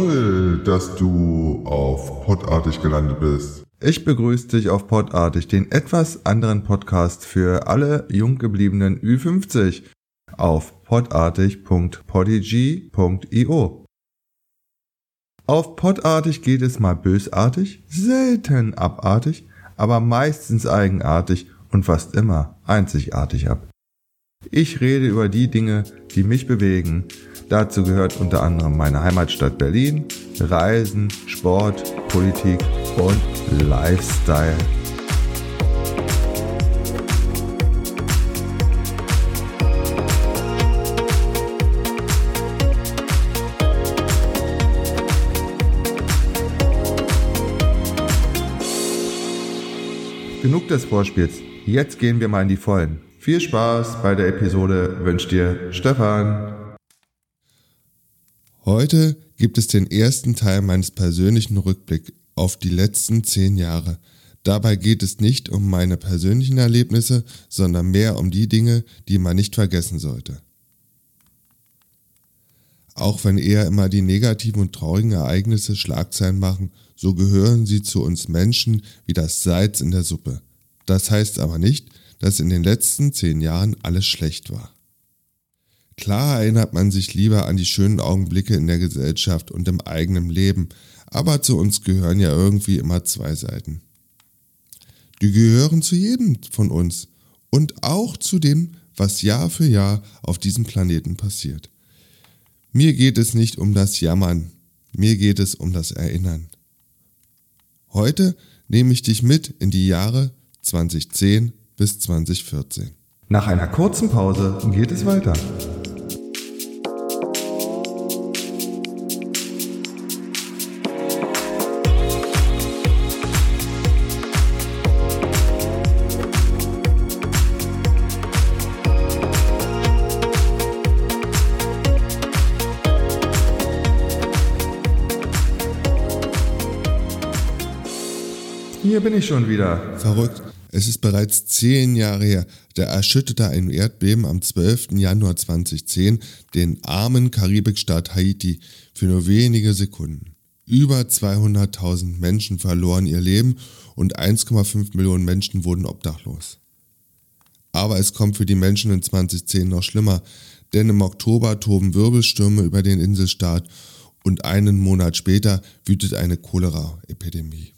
Toll, dass du auf Podartig gelandet bist. Ich begrüße dich auf Podartig, den etwas anderen Podcast für alle jung gebliebenen Ü50 auf podartig.podigy.io. Auf Podartig geht es mal bösartig, selten abartig, aber meistens eigenartig und fast immer einzigartig ab. Ich rede über die Dinge, die mich bewegen. Dazu gehört unter anderem meine Heimatstadt Berlin, Reisen, Sport, Politik und Lifestyle. Genug des Vorspiels. Jetzt gehen wir mal in die Vollen. Viel Spaß bei der Episode wünscht dir Stefan. Heute gibt es den ersten Teil meines persönlichen Rückblicks auf die letzten zehn Jahre. Dabei geht es nicht um meine persönlichen Erlebnisse, sondern mehr um die Dinge, die man nicht vergessen sollte. Auch wenn eher immer die negativen und traurigen Ereignisse Schlagzeilen machen, so gehören sie zu uns Menschen wie das Salz in der Suppe. Das heißt aber nicht, dass in den letzten zehn Jahren alles schlecht war. Klar erinnert man sich lieber an die schönen Augenblicke in der Gesellschaft und im eigenen Leben, aber zu uns gehören ja irgendwie immer zwei Seiten. Die gehören zu jedem von uns und auch zu dem, was Jahr für Jahr auf diesem Planeten passiert. Mir geht es nicht um das Jammern, mir geht es um das Erinnern. Heute nehme ich dich mit in die Jahre 2010 bis 2014. Nach einer kurzen Pause geht es weiter. Bin ich schon wieder. Verrückt. Es ist bereits zehn Jahre her, da erschütterte ein Erdbeben am 12. Januar 2010 den armen Karibikstaat Haiti für nur wenige Sekunden. Über 200.000 Menschen verloren ihr Leben und 1,5 Millionen Menschen wurden obdachlos. Aber es kommt für die Menschen in 2010 noch schlimmer, denn im Oktober toben Wirbelstürme über den Inselstaat und einen Monat später wütet eine Cholera-Epidemie.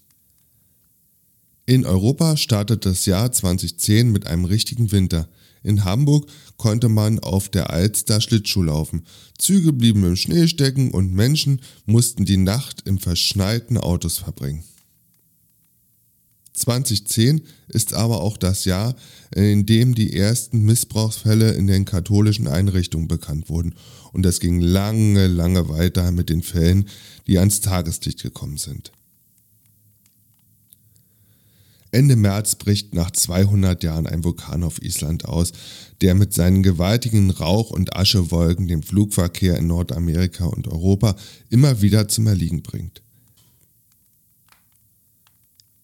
In Europa startet das Jahr 2010 mit einem richtigen Winter. In Hamburg konnte man auf der Alster Schlittschuh laufen. Züge blieben im Schnee stecken und Menschen mussten die Nacht im verschneiten Autos verbringen. 2010 ist aber auch das Jahr, in dem die ersten Missbrauchsfälle in den katholischen Einrichtungen bekannt wurden. Und es ging lange, lange weiter mit den Fällen, die ans Tageslicht gekommen sind. Ende März bricht nach 200 Jahren ein Vulkan auf Island aus, der mit seinen gewaltigen Rauch- und Aschewolken den Flugverkehr in Nordamerika und Europa immer wieder zum Erliegen bringt.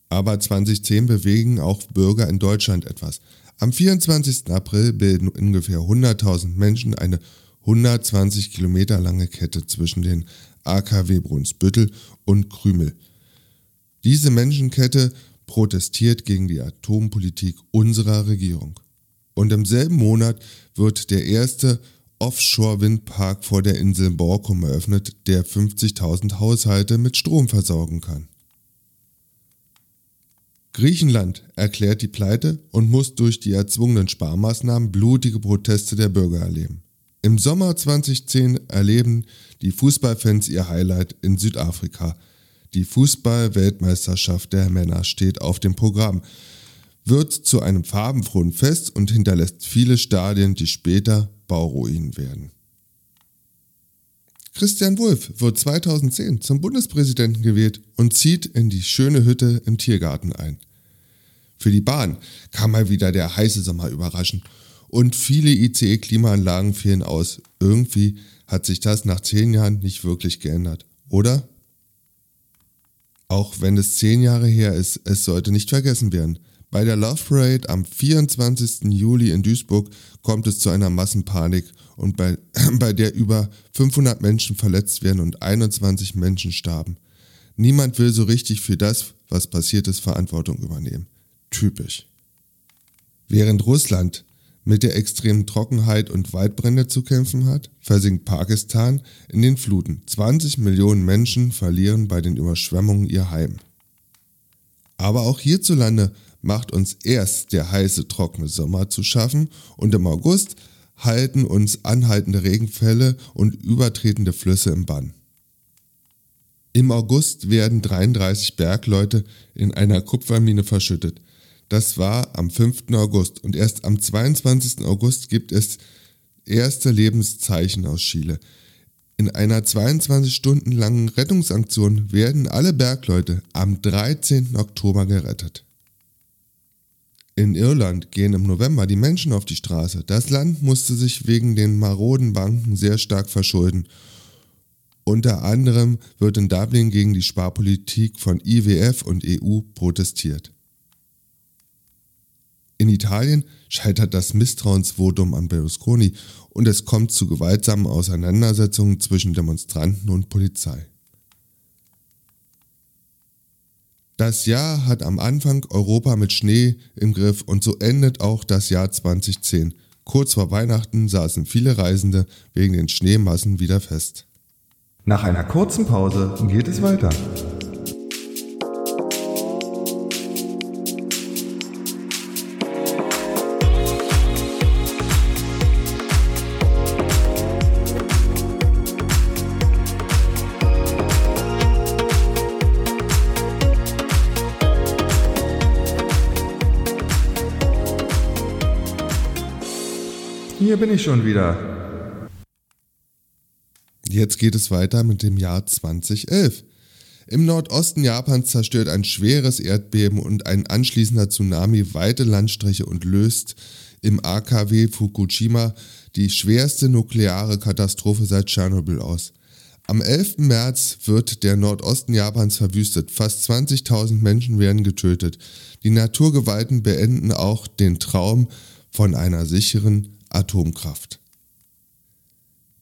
Aber 2010 bewegen auch Bürger in Deutschland etwas. Am 24. April bilden ungefähr 100.000 Menschen eine 120 Kilometer lange Kette zwischen den AKW Brunsbüttel und Krümel. Diese Menschenkette protestiert gegen die Atompolitik unserer Regierung. Und im selben Monat wird der erste Offshore-Windpark vor der Insel Borkum eröffnet, der 50.000 Haushalte mit Strom versorgen kann. Griechenland erklärt die Pleite und muss durch die erzwungenen Sparmaßnahmen blutige Proteste der Bürger erleben. Im Sommer 2010 erleben die Fußballfans ihr Highlight in Südafrika, die Fußball-Weltmeisterschaft der Männer steht auf dem Programm, wird zu einem farbenfrohen Fest und hinterlässt viele Stadien, die später Bauruinen werden. Christian Wulff wird 2010 zum Bundespräsidenten gewählt und zieht in die schöne Hütte im Tiergarten ein. Für die Bahn kam mal wieder der heiße Sommer überraschen und viele ICE-Klimaanlagen fielen aus. Irgendwie hat sich das nach zehn Jahren nicht wirklich geändert, oder? Auch wenn es zehn Jahre her ist, es sollte nicht vergessen werden. Bei der Love Parade am 24. Juli in Duisburg kommt es zu einer Massenpanik und bei, bei der über 500 Menschen verletzt werden und 21 Menschen starben. Niemand will so richtig für das, was passiert ist, Verantwortung übernehmen. Typisch. Während Russland mit der extremen Trockenheit und Waldbrände zu kämpfen hat, versinkt Pakistan in den Fluten. 20 Millionen Menschen verlieren bei den Überschwemmungen ihr Heim. Aber auch hierzulande macht uns erst der heiße, trockene Sommer zu schaffen und im August halten uns anhaltende Regenfälle und übertretende Flüsse im Bann. Im August werden 33 Bergleute in einer Kupfermine verschüttet. Das war am 5. August und erst am 22. August gibt es erste Lebenszeichen aus Chile. In einer 22 Stunden langen Rettungsaktion werden alle Bergleute am 13. Oktober gerettet. In Irland gehen im November die Menschen auf die Straße. Das Land musste sich wegen den maroden Banken sehr stark verschulden. Unter anderem wird in Dublin gegen die Sparpolitik von IWF und EU protestiert. In Italien scheitert das Misstrauensvotum an Berlusconi und es kommt zu gewaltsamen Auseinandersetzungen zwischen Demonstranten und Polizei. Das Jahr hat am Anfang Europa mit Schnee im Griff und so endet auch das Jahr 2010. Kurz vor Weihnachten saßen viele Reisende wegen den Schneemassen wieder fest. Nach einer kurzen Pause geht es weiter. Ich schon wieder. Jetzt geht es weiter mit dem Jahr 2011. Im Nordosten Japans zerstört ein schweres Erdbeben und ein anschließender Tsunami weite Landstriche und löst im AKW Fukushima die schwerste nukleare Katastrophe seit Tschernobyl aus. Am 11. März wird der Nordosten Japans verwüstet. Fast 20.000 Menschen werden getötet. Die Naturgewalten beenden auch den Traum von einer sicheren Atomkraft.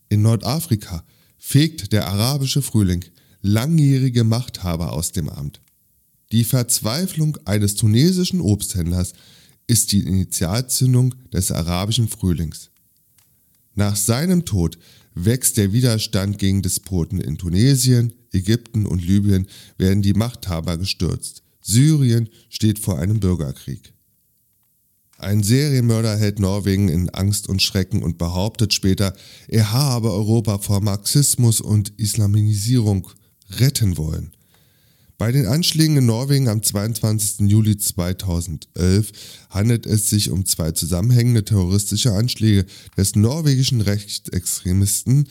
In Nordafrika fegt der arabische Frühling langjährige Machthaber aus dem Amt. Die Verzweiflung eines tunesischen Obsthändlers ist die Initialzündung des arabischen Frühlings. Nach seinem Tod wächst der Widerstand gegen Despoten in Tunesien, Ägypten und Libyen werden die Machthaber gestürzt. Syrien steht vor einem Bürgerkrieg. Ein Serienmörder hält Norwegen in Angst und Schrecken und behauptet später, er habe Europa vor Marxismus und Islamisierung retten wollen. Bei den Anschlägen in Norwegen am 22. Juli 2011 handelt es sich um zwei zusammenhängende terroristische Anschläge des norwegischen Rechtsextremisten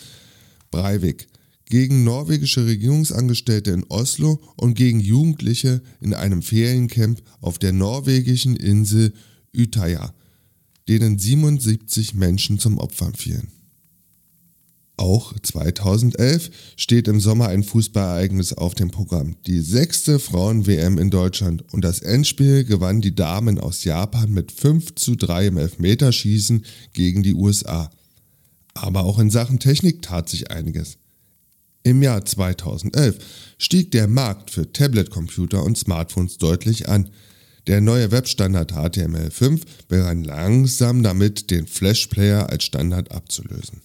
Breivik gegen norwegische Regierungsangestellte in Oslo und gegen Jugendliche in einem Feriencamp auf der norwegischen Insel Utøya, denen 77 Menschen zum Opfer fielen. Auch 2011 steht im Sommer ein Fußballereignis auf dem Programm. Die sechste Frauen-WM in Deutschland und das Endspiel gewannen die Damen aus Japan mit 5 zu 3 im Elfmeterschießen gegen die USA. Aber auch in Sachen Technik tat sich einiges. Im Jahr 2011 stieg der Markt für Tablet-Computer und Smartphones deutlich an. Der neue Webstandard HTML5 begann langsam damit, den Flash-Player als Standard abzulösen.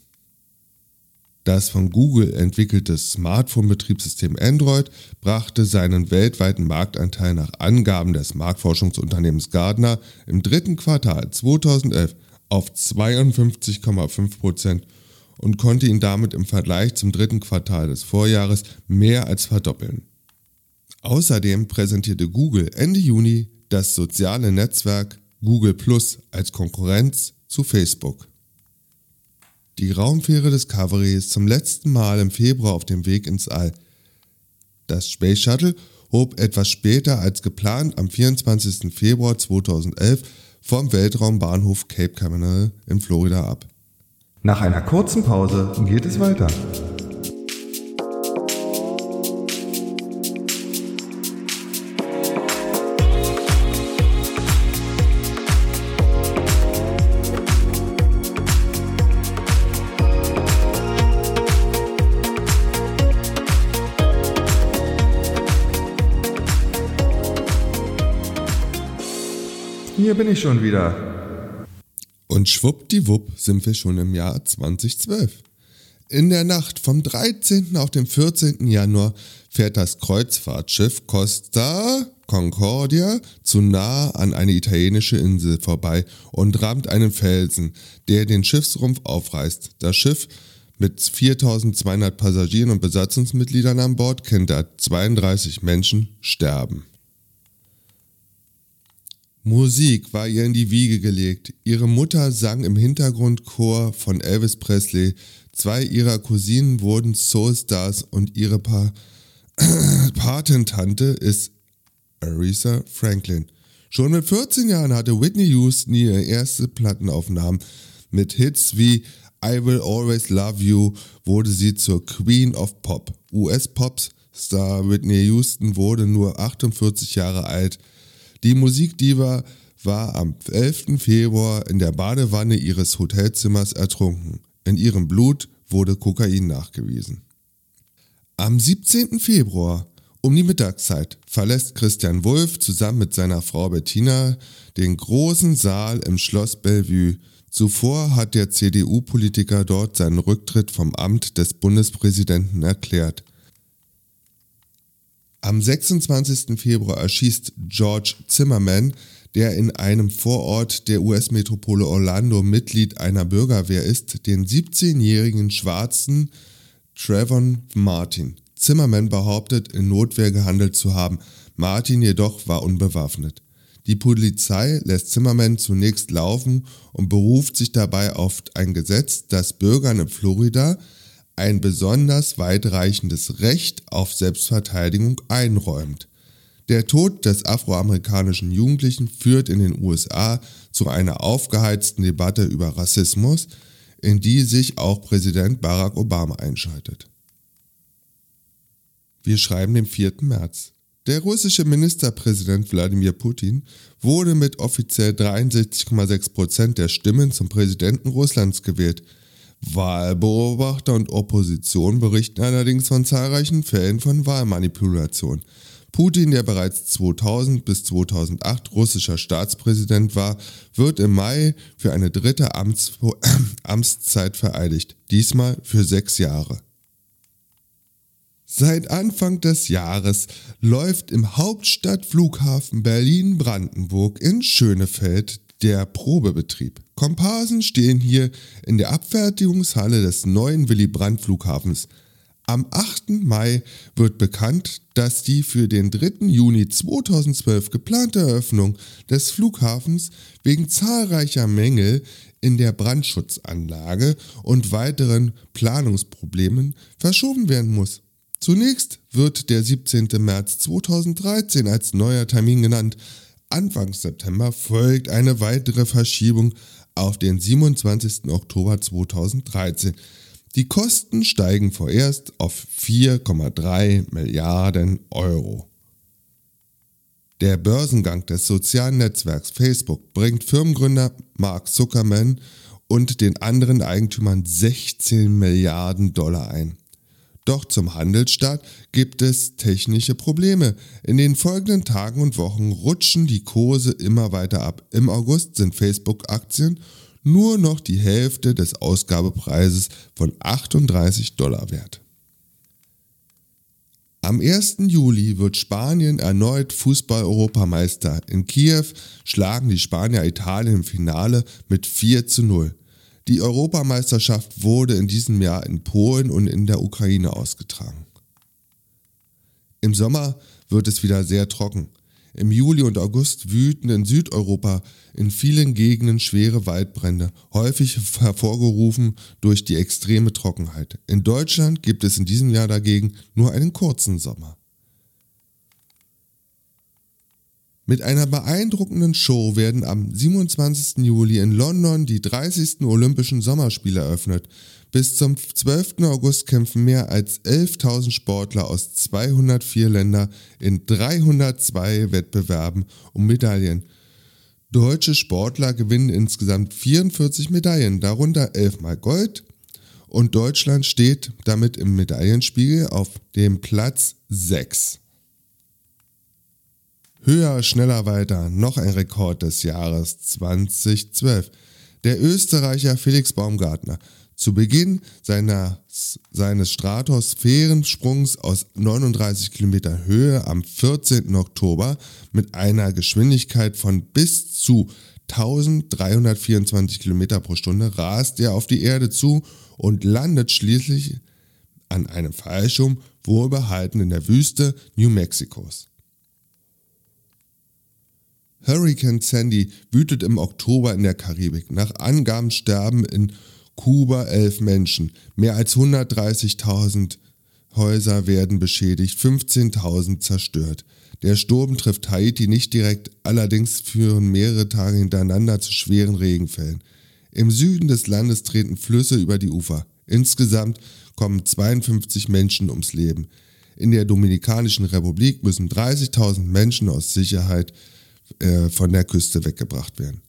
Das von Google entwickelte Smartphone-Betriebssystem Android brachte seinen weltweiten Marktanteil nach Angaben des Marktforschungsunternehmens Gartner im dritten Quartal 2011 auf 52,5% und konnte ihn damit im Vergleich zum dritten Quartal des Vorjahres mehr als verdoppeln. Außerdem präsentierte Google Ende Juni das soziale Netzwerk Google Plus als Konkurrenz zu Facebook. Die Raumfähre Discovery ist zum letzten Mal im Februar auf dem Weg ins All. Das Space Shuttle hob etwas später als geplant am 24. Februar 2011 vom Weltraumbahnhof Cape Canaveral in Florida ab. Nach einer kurzen Pause geht es weiter. Bin ich schon wieder. Und schwuppdiwupp sind wir schon im Jahr 2012. In der Nacht vom 13. auf den 14. Januar fährt das Kreuzfahrtschiff Costa Concordia zu nah an eine italienische Insel vorbei und rammt einen Felsen, der den Schiffsrumpf aufreißt. Das Schiff mit 4200 Passagieren und Besatzungsmitgliedern an Bord kennt 32 Menschen sterben. Musik war ihr in die Wiege gelegt. Ihre Mutter sang im Hintergrundchor von Elvis Presley. Zwei ihrer Cousinen wurden Soulstars und ihre pa Patentante ist Aretha Franklin. Schon mit 14 Jahren hatte Whitney Houston ihre erste Plattenaufnahmen. Mit Hits wie I Will Always Love You wurde sie zur Queen of Pop. US-Pop-Star Whitney Houston wurde nur 48 Jahre alt. Die Musikdiva war am 11. Februar in der Badewanne ihres Hotelzimmers ertrunken. In ihrem Blut wurde Kokain nachgewiesen. Am 17. Februar um die Mittagszeit verlässt Christian Wulff zusammen mit seiner Frau Bettina den großen Saal im Schloss Bellevue. Zuvor hat der CDU-Politiker dort seinen Rücktritt vom Amt des Bundespräsidenten erklärt. Am 26. Februar erschießt George Zimmerman, der in einem Vorort der US-Metropole Orlando Mitglied einer Bürgerwehr ist, den 17-jährigen schwarzen Trevon Martin. Zimmerman behauptet, in Notwehr gehandelt zu haben, Martin jedoch war unbewaffnet. Die Polizei lässt Zimmerman zunächst laufen und beruft sich dabei auf ein Gesetz, das Bürgern in Florida ein besonders weitreichendes Recht auf Selbstverteidigung einräumt. Der Tod des afroamerikanischen Jugendlichen führt in den USA zu einer aufgeheizten Debatte über Rassismus, in die sich auch Präsident Barack Obama einschaltet. Wir schreiben den 4. März. Der russische Ministerpräsident Wladimir Putin wurde mit offiziell 63,6 Prozent der Stimmen zum Präsidenten Russlands gewählt. Wahlbeobachter und Opposition berichten allerdings von zahlreichen Fällen von Wahlmanipulation. Putin, der bereits 2000 bis 2008 russischer Staatspräsident war, wird im Mai für eine dritte Amts Amtszeit vereidigt, diesmal für sechs Jahre. Seit Anfang des Jahres läuft im Hauptstadtflughafen Berlin-Brandenburg in Schönefeld der Probebetrieb. Komparsen stehen hier in der Abfertigungshalle des neuen Willy Brandt Flughafens. Am 8. Mai wird bekannt, dass die für den 3. Juni 2012 geplante Eröffnung des Flughafens wegen zahlreicher Mängel in der Brandschutzanlage und weiteren Planungsproblemen verschoben werden muss. Zunächst wird der 17. März 2013 als neuer Termin genannt. Anfang September folgt eine weitere Verschiebung auf den 27. Oktober 2013. Die Kosten steigen vorerst auf 4,3 Milliarden Euro. Der Börsengang des sozialen Netzwerks Facebook bringt Firmengründer Mark Zuckerman und den anderen Eigentümern 16 Milliarden Dollar ein. Doch zum Handelsstart gibt es technische Probleme. In den folgenden Tagen und Wochen rutschen die Kurse immer weiter ab. Im August sind Facebook-Aktien nur noch die Hälfte des Ausgabepreises von 38 Dollar wert. Am 1. Juli wird Spanien erneut Fußball-Europameister. In Kiew schlagen die Spanier Italien im Finale mit 4 zu 0. Die Europameisterschaft wurde in diesem Jahr in Polen und in der Ukraine ausgetragen. Im Sommer wird es wieder sehr trocken. Im Juli und August wüten in Südeuropa in vielen Gegenden schwere Waldbrände, häufig hervorgerufen durch die extreme Trockenheit. In Deutschland gibt es in diesem Jahr dagegen nur einen kurzen Sommer. Mit einer beeindruckenden Show werden am 27. Juli in London die 30. Olympischen Sommerspiele eröffnet. Bis zum 12. August kämpfen mehr als 11.000 Sportler aus 204 Ländern in 302 Wettbewerben um Medaillen. Deutsche Sportler gewinnen insgesamt 44 Medaillen, darunter 11 mal Gold, und Deutschland steht damit im Medaillenspiegel auf dem Platz 6. Höher, schneller, weiter, noch ein Rekord des Jahres 2012. Der Österreicher Felix Baumgartner zu Beginn seiner, seines Stratosphärensprungs aus 39 Kilometer Höhe am 14. Oktober mit einer Geschwindigkeit von bis zu 1324 Kilometer pro Stunde rast er auf die Erde zu und landet schließlich an einem Fallschirm wohlbehalten in der Wüste New Mexicos. Hurricane Sandy wütet im Oktober in der Karibik. Nach Angaben sterben in Kuba elf Menschen. Mehr als 130.000 Häuser werden beschädigt, 15.000 zerstört. Der Sturm trifft Haiti nicht direkt, allerdings führen mehrere Tage hintereinander zu schweren Regenfällen. Im Süden des Landes treten Flüsse über die Ufer. Insgesamt kommen 52 Menschen ums Leben. In der Dominikanischen Republik müssen 30.000 Menschen aus Sicherheit äh, von der Küste weggebracht werden.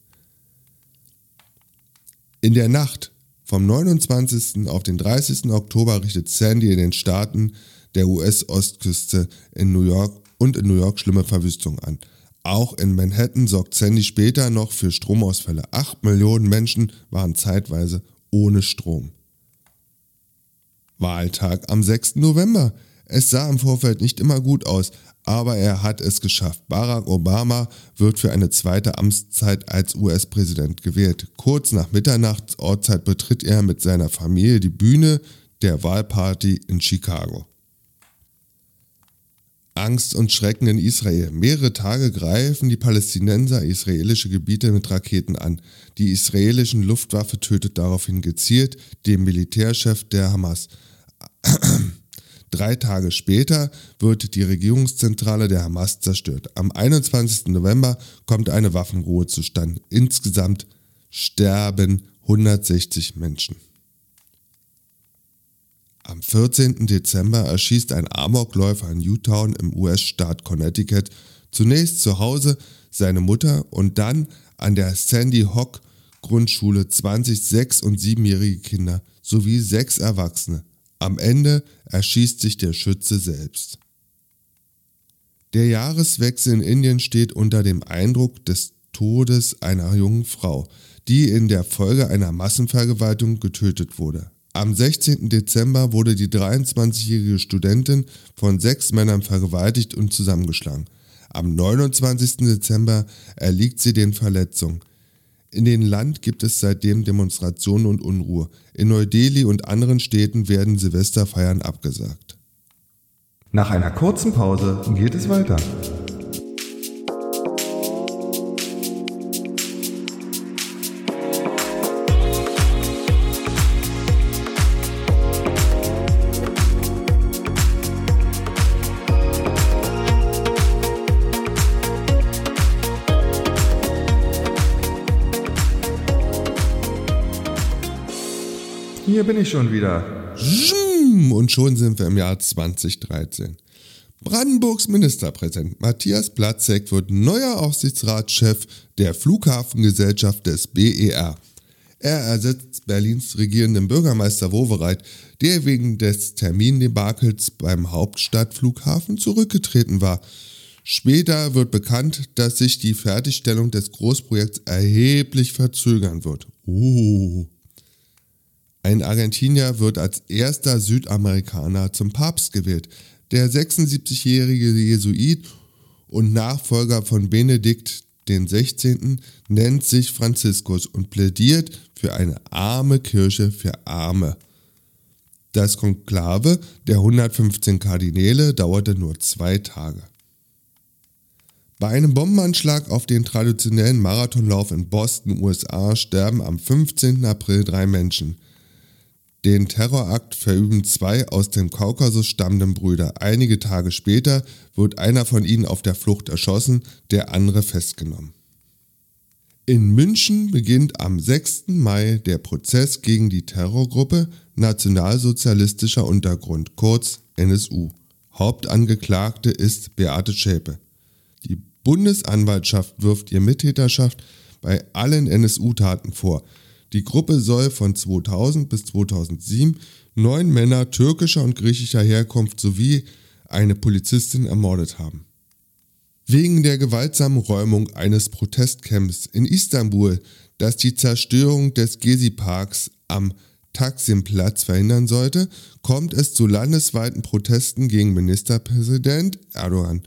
In der Nacht vom 29. auf den 30. Oktober richtet Sandy in den Staaten der US-Ostküste in New York und in New York schlimme Verwüstung an. Auch in Manhattan sorgt Sandy später noch für Stromausfälle. Acht Millionen Menschen waren zeitweise ohne Strom. Wahltag am 6. November. Es sah im Vorfeld nicht immer gut aus, aber er hat es geschafft. Barack Obama wird für eine zweite Amtszeit als US-Präsident gewählt. Kurz nach Mitternachtsortzeit betritt er mit seiner Familie die Bühne der Wahlparty in Chicago. Angst und Schrecken in Israel. Mehrere Tage greifen die Palästinenser israelische Gebiete mit Raketen an. Die israelischen Luftwaffe tötet daraufhin gezielt den Militärchef der Hamas. Drei Tage später wird die Regierungszentrale der Hamas zerstört. Am 21. November kommt eine Waffenruhe zustande. Insgesamt sterben 160 Menschen. Am 14. Dezember erschießt ein Amokläufer in Newtown im US-Staat Connecticut zunächst zu Hause seine Mutter und dann an der Sandy Hook Grundschule 20 6- und 7-jährige Kinder sowie sechs Erwachsene. Am Ende erschießt sich der Schütze selbst. Der Jahreswechsel in Indien steht unter dem Eindruck des Todes einer jungen Frau, die in der Folge einer Massenvergewaltigung getötet wurde. Am 16. Dezember wurde die 23-jährige Studentin von sechs Männern vergewaltigt und zusammengeschlagen. Am 29. Dezember erliegt sie den Verletzungen. In dem Land gibt es seitdem Demonstrationen und Unruhe. In Neu-Delhi und anderen Städten werden Silvesterfeiern abgesagt. Nach einer kurzen Pause geht es weiter. Bin ich schon wieder. Und schon sind wir im Jahr 2013. Brandenburgs Ministerpräsident Matthias Platzek wird neuer Aufsichtsratschef der Flughafengesellschaft des BER. Er ersetzt Berlins regierenden Bürgermeister Wowereit, der wegen des Termindebakels beim Hauptstadtflughafen zurückgetreten war. Später wird bekannt, dass sich die Fertigstellung des Großprojekts erheblich verzögern wird. Oh. Ein Argentinier wird als erster Südamerikaner zum Papst gewählt. Der 76-jährige Jesuit und Nachfolger von Benedikt XVI. nennt sich Franziskus und plädiert für eine arme Kirche für Arme. Das Konklave der 115 Kardinäle dauerte nur zwei Tage. Bei einem Bombenanschlag auf den traditionellen Marathonlauf in Boston, USA, sterben am 15. April drei Menschen. Den Terrorakt verüben zwei aus dem Kaukasus stammenden Brüder. Einige Tage später wird einer von ihnen auf der Flucht erschossen, der andere festgenommen. In München beginnt am 6. Mai der Prozess gegen die Terrorgruppe Nationalsozialistischer Untergrund, kurz NSU. Hauptangeklagte ist Beate Schäpe. Die Bundesanwaltschaft wirft ihr Mittäterschaft bei allen NSU-Taten vor – die Gruppe soll von 2000 bis 2007 neun Männer türkischer und griechischer Herkunft sowie eine Polizistin ermordet haben. wegen der gewaltsamen Räumung eines Protestcamps in Istanbul, das die Zerstörung des Gezi-Parks am Taksimplatz verhindern sollte, kommt es zu landesweiten Protesten gegen Ministerpräsident Erdogan.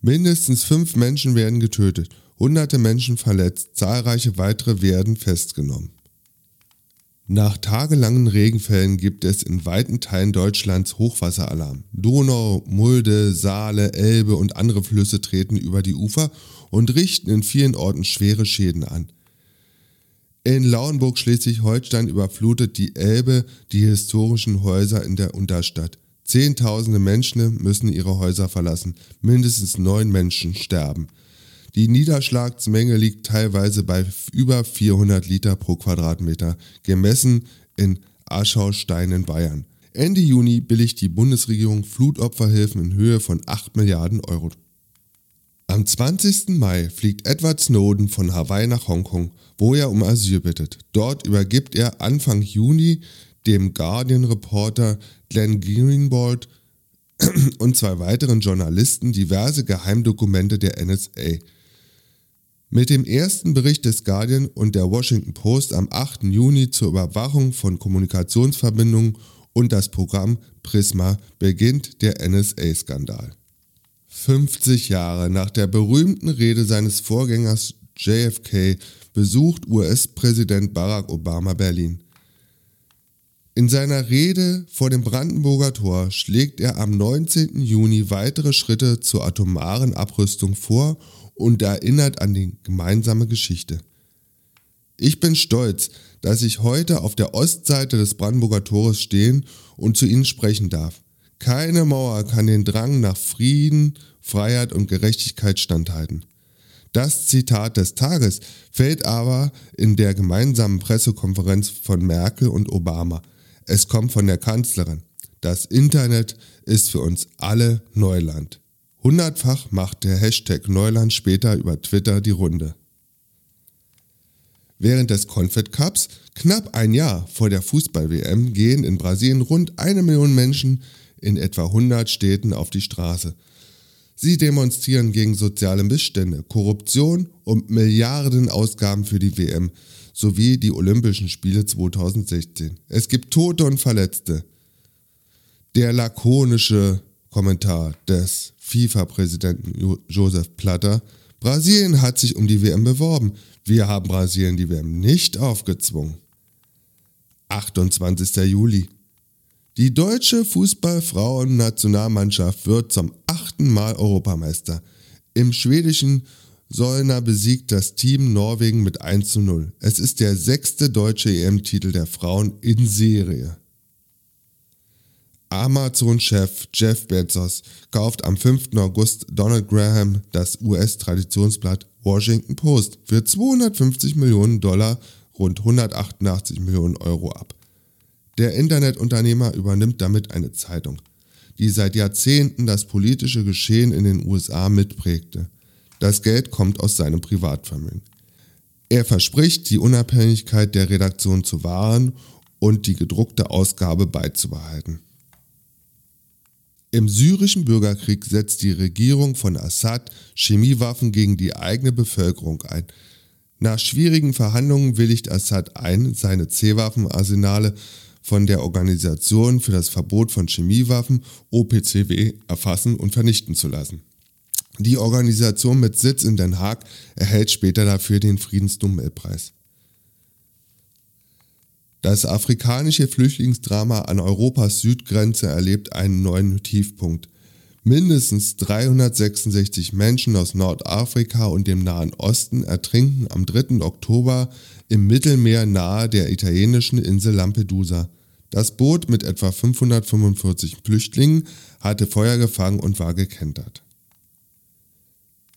Mindestens fünf Menschen werden getötet, hunderte Menschen verletzt, zahlreiche weitere werden festgenommen. Nach tagelangen Regenfällen gibt es in weiten Teilen Deutschlands Hochwasseralarm. Donau, Mulde, Saale, Elbe und andere Flüsse treten über die Ufer und richten in vielen Orten schwere Schäden an. In Lauenburg Schleswig-Holstein überflutet die Elbe die historischen Häuser in der Unterstadt. Zehntausende Menschen müssen ihre Häuser verlassen, mindestens neun Menschen sterben. Die Niederschlagsmenge liegt teilweise bei über 400 Liter pro Quadratmeter, gemessen in Aschaustein in Bayern. Ende Juni billigt die Bundesregierung Flutopferhilfen in Höhe von 8 Milliarden Euro. Am 20. Mai fliegt Edward Snowden von Hawaii nach Hongkong, wo er um Asyl bittet. Dort übergibt er Anfang Juni dem Guardian-Reporter Glenn Greenwald und zwei weiteren Journalisten diverse Geheimdokumente der NSA. Mit dem ersten Bericht des Guardian und der Washington Post am 8. Juni zur Überwachung von Kommunikationsverbindungen und das Programm Prisma beginnt der NSA-Skandal. 50 Jahre nach der berühmten Rede seines Vorgängers JFK besucht US-Präsident Barack Obama Berlin. In seiner Rede vor dem Brandenburger Tor schlägt er am 19. Juni weitere Schritte zur atomaren Abrüstung vor und erinnert an die gemeinsame Geschichte. Ich bin stolz, dass ich heute auf der Ostseite des Brandenburger Tores stehen und zu Ihnen sprechen darf. Keine Mauer kann den Drang nach Frieden, Freiheit und Gerechtigkeit standhalten. Das Zitat des Tages fällt aber in der gemeinsamen Pressekonferenz von Merkel und Obama. Es kommt von der Kanzlerin. Das Internet ist für uns alle Neuland. Hundertfach macht der Hashtag Neuland später über Twitter die Runde. Während des Confed Cups, knapp ein Jahr vor der Fußball-WM, gehen in Brasilien rund eine Million Menschen in etwa 100 Städten auf die Straße. Sie demonstrieren gegen soziale Missstände, Korruption und Milliardenausgaben für die WM sowie die Olympischen Spiele 2016. Es gibt Tote und Verletzte. Der lakonische Kommentar des FIFA-Präsidenten Josef Platter. Brasilien hat sich um die WM beworben. Wir haben Brasilien die WM nicht aufgezwungen. 28. Juli. Die deutsche Fußballfrauen-Nationalmannschaft wird zum achten Mal Europameister. Im schwedischen Solna besiegt das Team Norwegen mit 1 zu 0. Es ist der sechste deutsche EM-Titel der Frauen in Serie. Amazon-Chef Jeff Bezos kauft am 5. August Donald Graham das US-Traditionsblatt Washington Post für 250 Millionen Dollar, rund 188 Millionen Euro ab. Der Internetunternehmer übernimmt damit eine Zeitung, die seit Jahrzehnten das politische Geschehen in den USA mitprägte. Das Geld kommt aus seinem Privatvermögen. Er verspricht, die Unabhängigkeit der Redaktion zu wahren und die gedruckte Ausgabe beizubehalten. Im syrischen Bürgerkrieg setzt die Regierung von Assad Chemiewaffen gegen die eigene Bevölkerung ein. Nach schwierigen Verhandlungen willigt Assad ein, seine C-Waffenarsenale von der Organisation für das Verbot von Chemiewaffen OPCW erfassen und vernichten zu lassen. Die Organisation mit Sitz in Den Haag erhält später dafür den Friedensnobelpreis. Das afrikanische Flüchtlingsdrama an Europas Südgrenze erlebt einen neuen Tiefpunkt. Mindestens 366 Menschen aus Nordafrika und dem Nahen Osten ertrinken am 3. Oktober im Mittelmeer nahe der italienischen Insel Lampedusa. Das Boot mit etwa 545 Flüchtlingen hatte Feuer gefangen und war gekentert.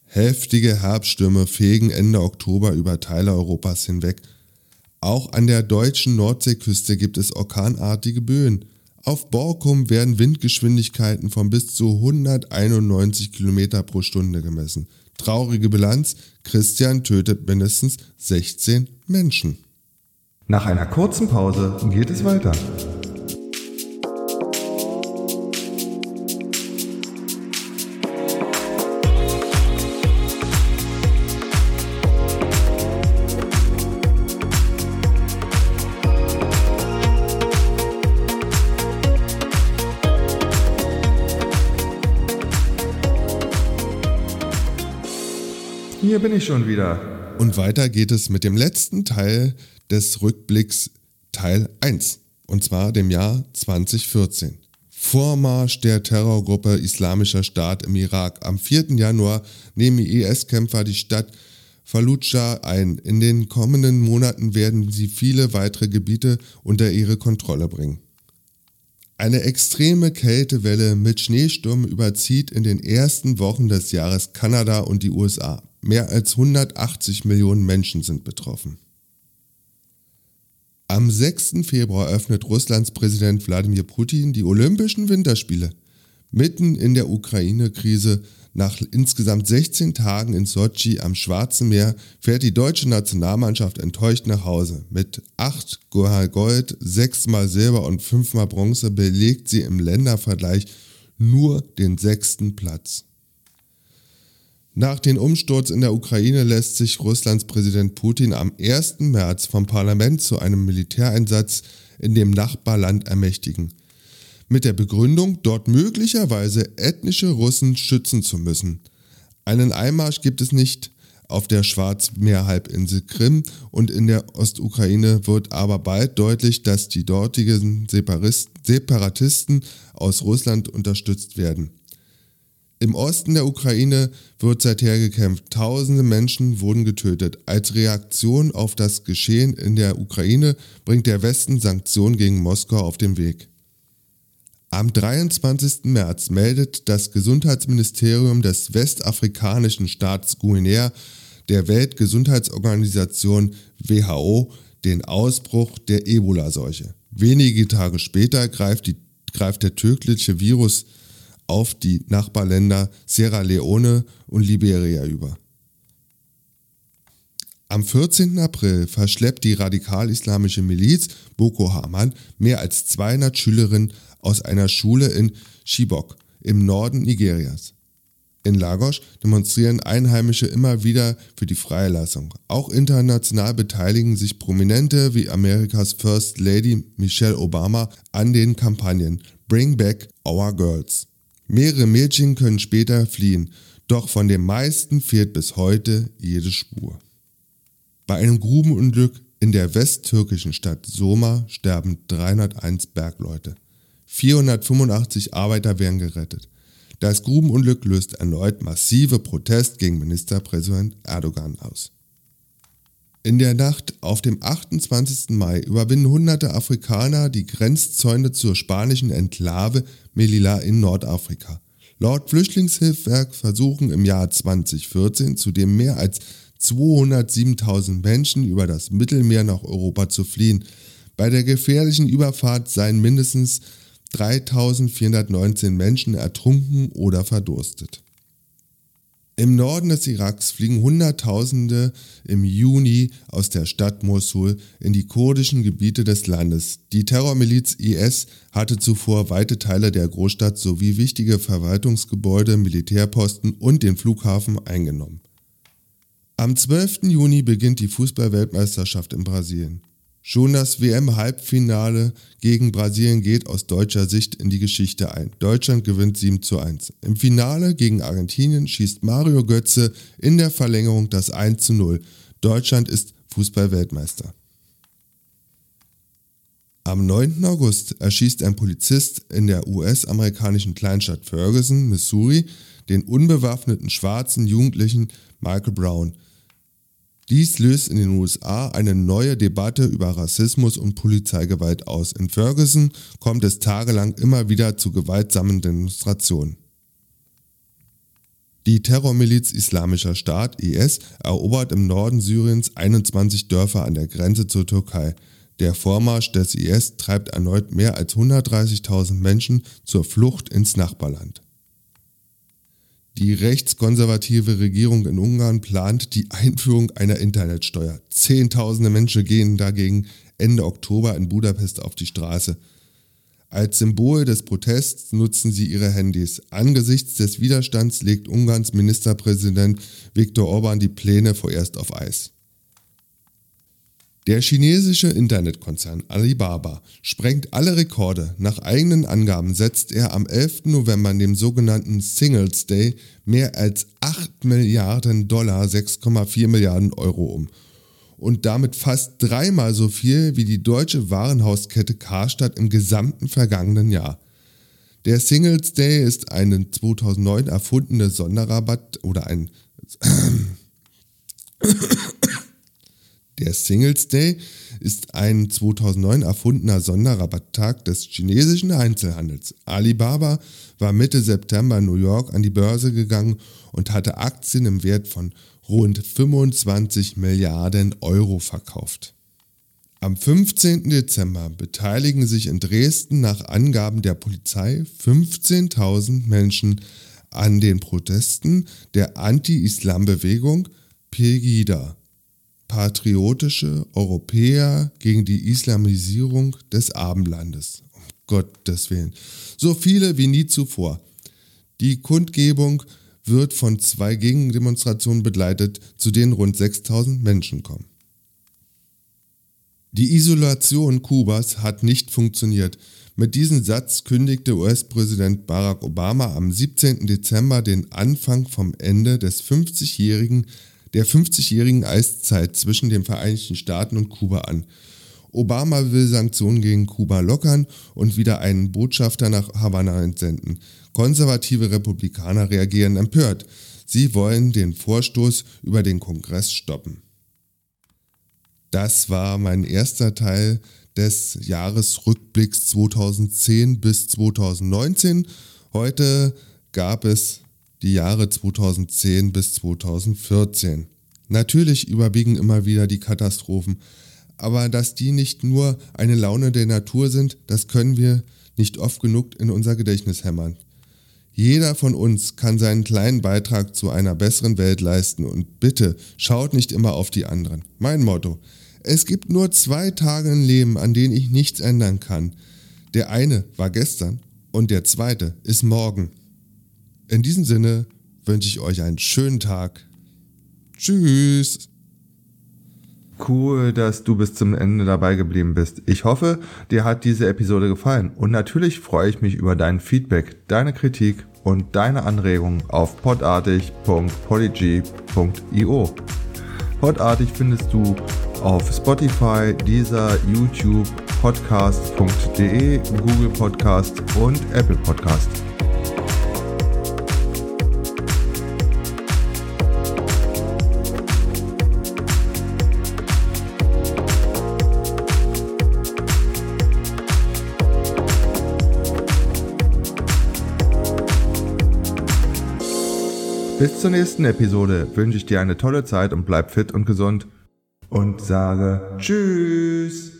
Heftige Herbststürme fegen Ende Oktober über Teile Europas hinweg auch an der deutschen Nordseeküste gibt es orkanartige Böen. Auf Borkum werden Windgeschwindigkeiten von bis zu 191 km pro Stunde gemessen. Traurige Bilanz, Christian tötet mindestens 16 Menschen. Nach einer kurzen Pause geht es weiter. Hier bin ich schon wieder. Und weiter geht es mit dem letzten Teil des Rückblicks Teil 1, und zwar dem Jahr 2014. Vormarsch der Terrorgruppe Islamischer Staat im Irak. Am 4. Januar nehmen IS-Kämpfer die Stadt Fallujah ein. In den kommenden Monaten werden sie viele weitere Gebiete unter ihre Kontrolle bringen. Eine extreme Kältewelle mit Schneesturm überzieht in den ersten Wochen des Jahres Kanada und die USA. Mehr als 180 Millionen Menschen sind betroffen. Am 6. Februar öffnet Russlands Präsident Wladimir Putin die Olympischen Winterspiele. Mitten in der Ukraine-Krise, nach insgesamt 16 Tagen in Sochi am Schwarzen Meer, fährt die deutsche Nationalmannschaft enttäuscht nach Hause. Mit 8 Gold, 6 mal Silber und 5 mal Bronze belegt sie im Ländervergleich nur den sechsten Platz. Nach dem Umsturz in der Ukraine lässt sich Russlands Präsident Putin am 1. März vom Parlament zu einem Militäreinsatz in dem Nachbarland ermächtigen. Mit der Begründung, dort möglicherweise ethnische Russen schützen zu müssen. Einen Einmarsch gibt es nicht auf der Schwarzmeerhalbinsel Krim und in der Ostukraine wird aber bald deutlich, dass die dortigen Separatisten aus Russland unterstützt werden. Im Osten der Ukraine wird seither gekämpft. Tausende Menschen wurden getötet. Als Reaktion auf das Geschehen in der Ukraine bringt der Westen Sanktionen gegen Moskau auf den Weg. Am 23. März meldet das Gesundheitsministerium des westafrikanischen Staats Guinea der Weltgesundheitsorganisation WHO den Ausbruch der Ebola-Seuche. Wenige Tage später greift, die, greift der tödliche Virus auf die Nachbarländer Sierra Leone und Liberia über. Am 14. April verschleppt die radikal-islamische Miliz Boko Haram mehr als 200 Schülerinnen aus einer Schule in Chibok im Norden Nigerias. In Lagos demonstrieren Einheimische immer wieder für die Freilassung. Auch international beteiligen sich Prominente wie Amerikas First Lady Michelle Obama an den Kampagnen Bring Back Our Girls. Mehrere Mädchen können später fliehen, doch von den meisten fehlt bis heute jede Spur. Bei einem Grubenunglück in der westtürkischen Stadt Soma sterben 301 Bergleute. 485 Arbeiter werden gerettet. Das Grubenunglück löst erneut massive Protest gegen Ministerpräsident Erdogan aus. In der Nacht auf dem 28. Mai überwinden hunderte Afrikaner die Grenzzäune zur spanischen Enklave Melilla in Nordafrika. Laut Flüchtlingshilfswerk versuchen im Jahr 2014 zudem mehr als 207.000 Menschen über das Mittelmeer nach Europa zu fliehen. Bei der gefährlichen Überfahrt seien mindestens 3.419 Menschen ertrunken oder verdurstet. Im Norden des Iraks fliegen Hunderttausende im Juni aus der Stadt Mosul in die kurdischen Gebiete des Landes. Die Terrormiliz IS hatte zuvor weite Teile der Großstadt sowie wichtige Verwaltungsgebäude, Militärposten und den Flughafen eingenommen. Am 12. Juni beginnt die Fußballweltmeisterschaft in Brasilien. Schon das WM-Halbfinale gegen Brasilien geht aus deutscher Sicht in die Geschichte ein. Deutschland gewinnt 7 zu 1. Im Finale gegen Argentinien schießt Mario Götze in der Verlängerung das 1 zu 0. Deutschland ist Fußballweltmeister. Am 9. August erschießt ein Polizist in der US-amerikanischen Kleinstadt Ferguson, Missouri, den unbewaffneten schwarzen Jugendlichen Michael Brown. Dies löst in den USA eine neue Debatte über Rassismus und Polizeigewalt aus. In Ferguson kommt es tagelang immer wieder zu gewaltsamen Demonstrationen. Die Terrormiliz Islamischer Staat IS erobert im Norden Syriens 21 Dörfer an der Grenze zur Türkei. Der Vormarsch des IS treibt erneut mehr als 130.000 Menschen zur Flucht ins Nachbarland. Die rechtskonservative Regierung in Ungarn plant die Einführung einer Internetsteuer. Zehntausende Menschen gehen dagegen Ende Oktober in Budapest auf die Straße. Als Symbol des Protests nutzen sie ihre Handys. Angesichts des Widerstands legt Ungarns Ministerpräsident Viktor Orban die Pläne vorerst auf Eis. Der chinesische Internetkonzern Alibaba sprengt alle Rekorde. Nach eigenen Angaben setzt er am 11. November dem sogenannten Singles Day mehr als 8 Milliarden Dollar, 6,4 Milliarden Euro um. Und damit fast dreimal so viel wie die deutsche Warenhauskette Karstadt im gesamten vergangenen Jahr. Der Singles Day ist ein 2009 erfundener Sonderrabatt oder ein der Singles Day ist ein 2009 erfundener Sonderrabatttag des chinesischen Einzelhandels. Alibaba war Mitte September in New York an die Börse gegangen und hatte Aktien im Wert von rund 25 Milliarden Euro verkauft. Am 15. Dezember beteiligen sich in Dresden nach Angaben der Polizei 15.000 Menschen an den Protesten der Anti-Islam-Bewegung Pegida patriotische Europäer gegen die Islamisierung des Abendlandes. Um Gottes Willen. So viele wie nie zuvor. Die Kundgebung wird von zwei Gegendemonstrationen begleitet, zu denen rund 6000 Menschen kommen. Die Isolation Kubas hat nicht funktioniert. Mit diesem Satz kündigte US-Präsident Barack Obama am 17. Dezember den Anfang vom Ende des 50-jährigen der 50-jährigen Eiszeit zwischen den Vereinigten Staaten und Kuba an. Obama will Sanktionen gegen Kuba lockern und wieder einen Botschafter nach Havanna entsenden. Konservative Republikaner reagieren empört. Sie wollen den Vorstoß über den Kongress stoppen. Das war mein erster Teil des Jahresrückblicks 2010 bis 2019. Heute gab es die Jahre 2010 bis 2014. Natürlich überwiegen immer wieder die Katastrophen, aber dass die nicht nur eine Laune der Natur sind, das können wir nicht oft genug in unser Gedächtnis hämmern. Jeder von uns kann seinen kleinen Beitrag zu einer besseren Welt leisten und bitte schaut nicht immer auf die anderen. Mein Motto. Es gibt nur zwei Tage im Leben, an denen ich nichts ändern kann. Der eine war gestern und der zweite ist morgen. In diesem Sinne wünsche ich euch einen schönen Tag. Tschüss. Cool, dass du bis zum Ende dabei geblieben bist. Ich hoffe, dir hat diese Episode gefallen und natürlich freue ich mich über dein Feedback, deine Kritik und deine Anregungen auf podartig.polyg.io. Podartig findest du auf Spotify, dieser YouTube, podcast.de, Google Podcast und Apple Podcast. Bis zur nächsten Episode wünsche ich dir eine tolle Zeit und bleib fit und gesund und sage Tschüss.